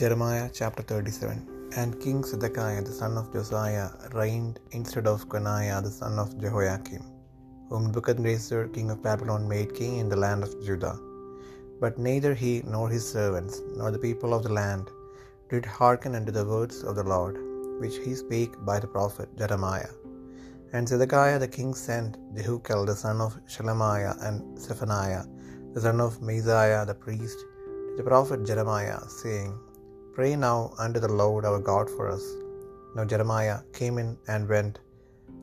Jeremiah chapter 37 And King Zedekiah the son of Josiah reigned instead of Coniah the son of Jehoiakim, whom Nebuchadnezzar king of Babylon made king in the land of Judah. But neither he nor his servants nor the people of the land did hearken unto the words of the Lord, which he spake by the prophet Jeremiah. And Zedekiah the king sent Jehucal the son of Shelemiah and Zephaniah the son of Maaseiah the priest to the prophet Jeremiah, saying, Pray now unto the Lord our God for us. Now Jeremiah came in and went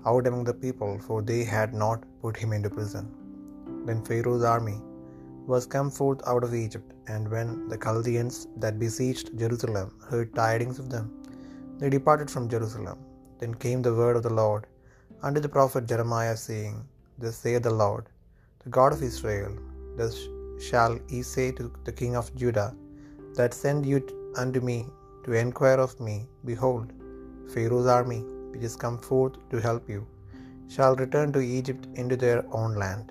out among the people, for they had not put him into prison. Then Pharaoh's army was come forth out of Egypt, and when the Chaldeans that besieged Jerusalem heard tidings of them, they departed from Jerusalem. Then came the word of the Lord unto the prophet Jeremiah, saying, Thus saith the Lord, the God of Israel, Thus shall ye say to the king of Judah, that sent you unto me to enquire of me, Behold, Pharaoh's army, which is come forth to help you, shall return to Egypt into their own land.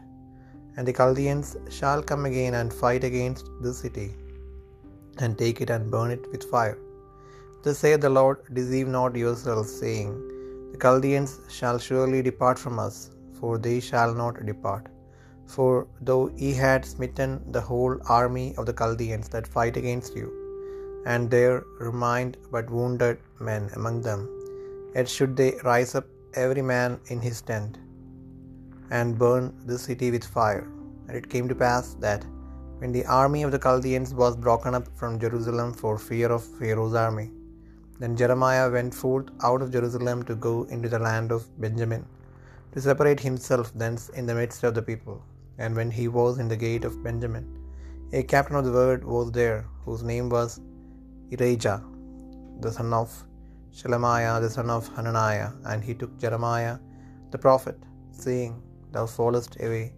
And the Chaldeans shall come again and fight against this city, and take it and burn it with fire. Thus saith the Lord, Deceive not yourselves, saying, The Chaldeans shall surely depart from us, for they shall not depart. For though he had smitten the whole army of the Chaldeans that fight against you, and there remained but wounded men among them, yet should they rise up every man in his tent, and burn the city with fire. And it came to pass that when the army of the Chaldeans was broken up from Jerusalem for fear of Pharaoh's army, then Jeremiah went forth out of Jerusalem to go into the land of Benjamin, to separate himself thence in the midst of the people. And when he was in the gate of Benjamin, a captain of the word was there, whose name was Irijah, the son of Shelemiah, the son of Hananiah, and he took Jeremiah the prophet, saying, Thou fallest away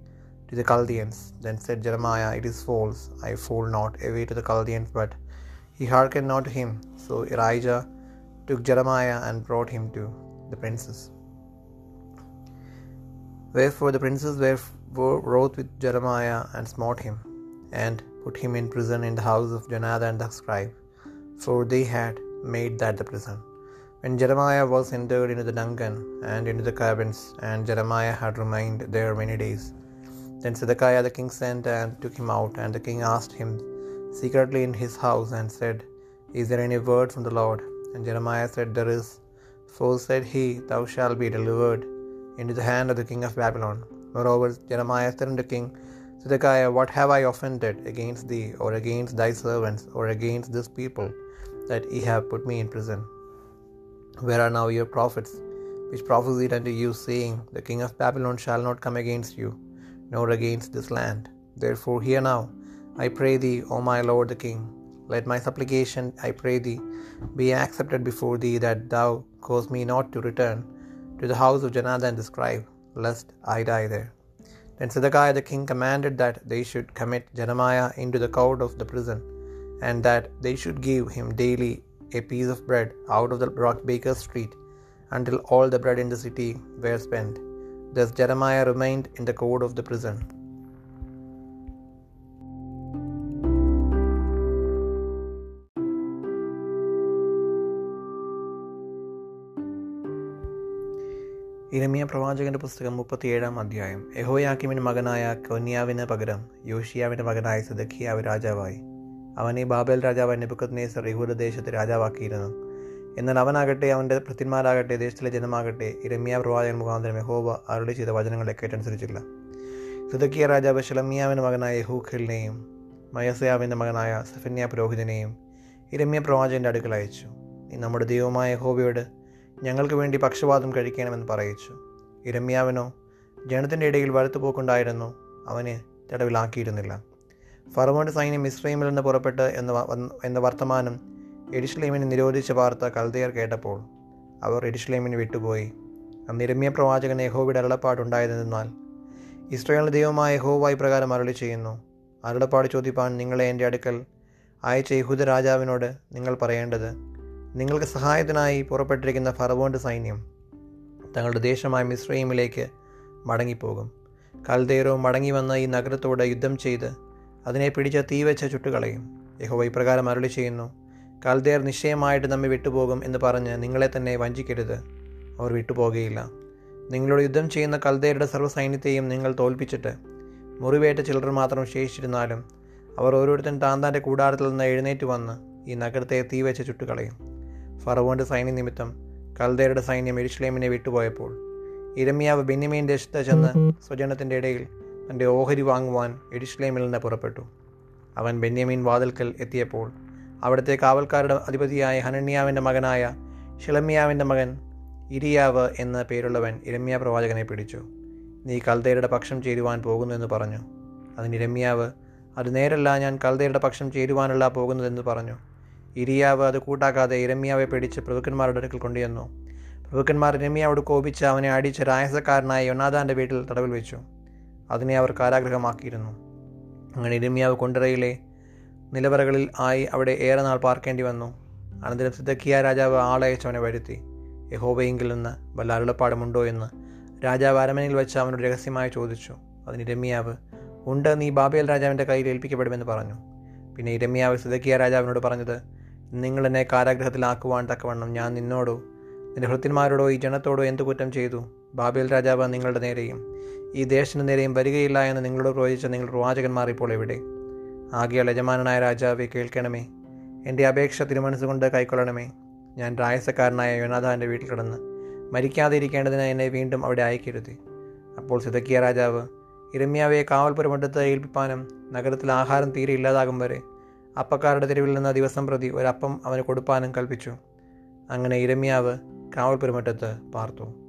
to the Chaldeans. Then said Jeremiah, It is false, I fall not away to the Chaldeans, but he hearkened not to him. So Irijah took Jeremiah and brought him to the princes. Wherefore the princes were wroth with Jeremiah and smote him, and put him in prison in the house of Jonathan the scribe, for they had made that the prison. When Jeremiah was entered into the dungeon and into the cabins, and Jeremiah had remained there many days, then Zedekiah the king sent and took him out, and the king asked him secretly in his house, and said, Is there any word from the Lord? And Jeremiah said, There is. For said he, Thou shalt be delivered into the hand of the king of Babylon. Moreover, Jeremiah said unto King Zedekiah, What have I offended against thee, or against thy servants, or against this people, that ye have put me in prison? Where are now your prophets, which prophesied unto you, saying, The king of Babylon shall not come against you, nor against this land? Therefore, hear now, I pray thee, O my lord the king. Let my supplication, I pray thee, be accepted before thee, that thou cause me not to return to the house of Jonathan the scribe, lest I die there. Then Zedekiah the king commanded that they should commit Jeremiah into the court of the prison, and that they should give him daily a piece of bread out of the baker's street, until all the bread in the city were spent. Thus Jeremiah remained in the court of the prison. ഇരമിയ പ്രവാചകന്റെ പുസ്തകം മുപ്പത്തിയേഴാം അധ്യായം. യഹോയാക്കിമിന് മകനായ കൊന്യാവിന് പകരം യോഷിയാവിന്റെ മകനായ സിദഖിയാവ് രാജാവായി. അവനെ Babel രാജാവ് നെബുക്കത്നേസർ യഹൂദദേശത്ത് രാജാവാക്കിയിരുന്നു. എന്നാൽ അവനാകട്ടെ അവന്റെ ഭൃത്യന്മാരാകട്ടെ ദേശത്തിലെ ജനമാകട്ടെ ഇരമ്യ പ്രവാചകൻ മുഖാന്തരം യഹോവ അരുളി ചെയ്ത വചനങ്ങളെ കേട്ടനുസരിച്ചില്ല. സുദക്കിയ രാജാവ് ഷലമിയാവിന്റെ മകനായ യഹൂഖലിനെയും മയസയാവിന്റെ മകനായ സഫന്യ പുരോഹിതനെയും ഇരമ്യ പ്രവാചകന്റെ അടുക്കൽ അയച്ചു. നമ്മുടെ ദൈവമായ യഹോവയോട് ഞങ്ങൾക്ക് വേണ്ടി പക്ഷപാതം കഴിക്കണമെന്ന് പറയിച്ചു. ഇരമ്യാവിനോ ജനത്തിന്റെ ഇടയിൽ വലുത്തുപോക്കുണ്ടായിരുന്നു അവന് തടവിലാക്കിയിരുന്നില്ല. ഫറവോന്റെ സൈന്യം ഇസ്രൈമിൽ നിന്ന് പുറപ്പെട്ട് എന്ന എന്ന വർത്തമാനം എഡിഷ്ലേമിനെ നിരോധിച്ച വാർത്ത കൽതയർ കേട്ടപ്പോൾ അവർ എഡിഷ്ലേമിനെ വിട്ടുപോയി. അന്ന് ഇരമ്യ പ്രവാചകൻ യഹോവയുടെ അരുളപ്പാടുണ്ടായതെന്നാൽ ഇസ്രയേലിന്റെ ദൈവമായ യഹോവായി പ്രകാരം അരുളി ചെയ്യുന്നു. അരുളപ്പാട് ചോദിപ്പാൻ നിങ്ങളെ എന്റെ അടുക്കൽ അയച്ച യഹൂദ രാജാവിനോട് നിങ്ങൾ പറയേണ്ടത് നിങ്ങൾക്ക് സഹായത്തിനായി പുറപ്പെട്ടിരിക്കുന്ന ഫറവോന്റെ സൈന്യം തങ്ങളുടെ ദേശമായ മിശ്രൈമിലേക്ക് മടങ്ങിപ്പോകും. കൽദേരോ മടങ്ങി വന്ന ഈ നഗരത്തോട് യുദ്ധം ചെയ്ത് അതിനെ പിടിച്ച തീ വെച്ച ചുട്ടുകളയും. യഹോവ ഇപ്രകാരം അരുളി ചെയ്യുന്നു കൽദേർ നിശ്ചയമായിട്ട് നമ്മെ വിട്ടുപോകും എന്ന് പറഞ്ഞ് നിങ്ങളെ തന്നെ വഞ്ചിക്കരുത്. അവർ വിട്ടുപോകുകയില്ല. നിങ്ങളോട് യുദ്ധം ചെയ്യുന്ന കൽദേരുടെ സർവസൈന്യത്തെയും നിങ്ങൾ തോൽപ്പിച്ചിട്ട് മുറിവേറ്റ ചിലർ മാത്രം ശേഷിച്ചിരുന്നാലും അവർ ഓരോരുത്തരും താന്താന്റെ കൂടാരത്തിൽ നിന്ന് എഴുന്നേറ്റ് വന്ന് ഈ നഗരത്തെ തീവച്ച് ചുട്ടുകളയും. ഫറവോന്റെ സൈന്യ നിമിത്തം കൽദേരുടെ സൈന്യം എരിശ്ലേമിനെ വിട്ടുപോയപ്പോൾ ഇരമ്യാവ് ബെന്നിമീൻ ദേശത്ത് ചെന്ന് സ്വജനത്തിന്റെ ഇടയിൽ തന്റെ ഓഹരി വാങ്ങുവാൻ എരിശ്ലേമിൽ നിന്ന് പുറപ്പെട്ടു. അവൻ ബെന്യമീൻ വാതിൽക്കൽ എത്തിയപ്പോൾ അവിടുത്തെ കാവൽക്കാരുടെ അധിപതിയായ ഹനന്യാവിന്റെ മകനായ ഷിളമ്യാവിന്റെ മകൻ ഇരിയാവ് എന്ന പേരുള്ളവൻ ഇരമ്യ പ്രവാചകനെ പിടിച്ചു. നീ കൽദേരുടെ പക്ഷം ചേരുവാൻ പോകുന്നു എന്ന് പറഞ്ഞു. അതിന് ഇരമ്യാവ് അത് നേരല്ല ഞാൻ കൽദേരുടെ പക്ഷം ചേരുവാനല്ല പോകുന്നതെന്ന് പറഞ്ഞു. ഇരിയാവ് അത് കൂട്ടാക്കാതെ ഇരമ്യാവെ പിടിച്ച് പ്രഭുക്കന്മാരുടെ അടുക്കൽ കൊണ്ടുവന്നു പ്രഭുക്കന്മാർ ഇരമ്യാവോട് കോപിച്ച് അവനെ അടിച്ച് രായസക്കാരനായ യൊനാദാന്റെ വീട്ടിൽ തടവിൽ വെച്ചു. അതിനെ അവർ കാരാഗ്രഹമാക്കിയിരുന്നു അങ്ങനെ ഇരമ്യാവ് കൊണ്ടറയിലെ നിലവറകളിൽ ആയി അവിടെ ഏറെ നാൾ പാർക്കേണ്ടി വന്നു. അനന്തരം സിദ്ധക്കിയ രാജാവ് ആളയച്ചവനെ വരുത്തി. യഹോബയെങ്കിൽ നിന്ന് വല്ല അരുളപ്പാടുമുണ്ടോ എന്ന് രാജാവ് അരമനയിൽ വെച്ച് അവനോട് രഹസ്യമായി ചോദിച്ചു. അതിന് ഇരമ്യാവ് ഉണ്ട് നീ ബാബേൽ രാജാവിന്റെ കയ്യിൽ ഏൽപ്പിക്കപ്പെടുമെന്ന് പറഞ്ഞു. പിന്നെ ഇരമ്യാവ് സിദ്ധക്കിയ രാജാവിനോട് പറഞ്ഞത് നിങ്ങൾ എന്നെ കാരാഗ്രഹത്തിലാക്കുവാൻ തക്കവണ്ണം ഞാൻ നിന്നോടോ നിന്റെ ഭൃത്യന്മാരോടോ ഈ ജനത്തോടോ എന്തു കുറ്റം ചെയ്തു? ബാബേൽ രാജാവ് നിങ്ങളുടെ നേരെയും ഈ ദേശത്തിന് നേരെയും വരികയില്ല എന്ന് നിങ്ങളോട് പ്രവചിച്ച നിങ്ങൾ പ്രവാചകന്മാർ ഇപ്പോൾ എവിടെ? ആകെയാൽ യജമാനായ രാജാവെ കേൾക്കണമേ. എന്റെ അപേക്ഷ തിരുമനസ്സുകൊണ്ട് കൈക്കൊള്ളണമേ. ഞാൻ രായസക്കാരനായ യോനാഥാന്റെ വീട്ടിൽ കിടന്ന് മരിക്കാതെ ഇരിക്കേണ്ടതിന് എന്നെ വീണ്ടും അവിടെ അയക്കരുത്. അപ്പോൾ സിതക്കിയ രാജാവ് ഇരമ്യാവെ കാവൽപുരമെടുത്ത് ഏൽപ്പിപ്പാനും നഗരത്തിൽ ആഹാരം തീരെ ഇല്ലാതാകും വരെ അപ്പക്കാരുടെ തെരുവിൽ നിന്ന് ദിവസം പ്രതി ഒരപ്പം അവന് കൊടുപ്പാനും കൽപ്പിച്ചു. അങ്ങനെ ഇരമ്യാവ് കാവൽ പെരുമറ്റത്ത് പാർത്തു.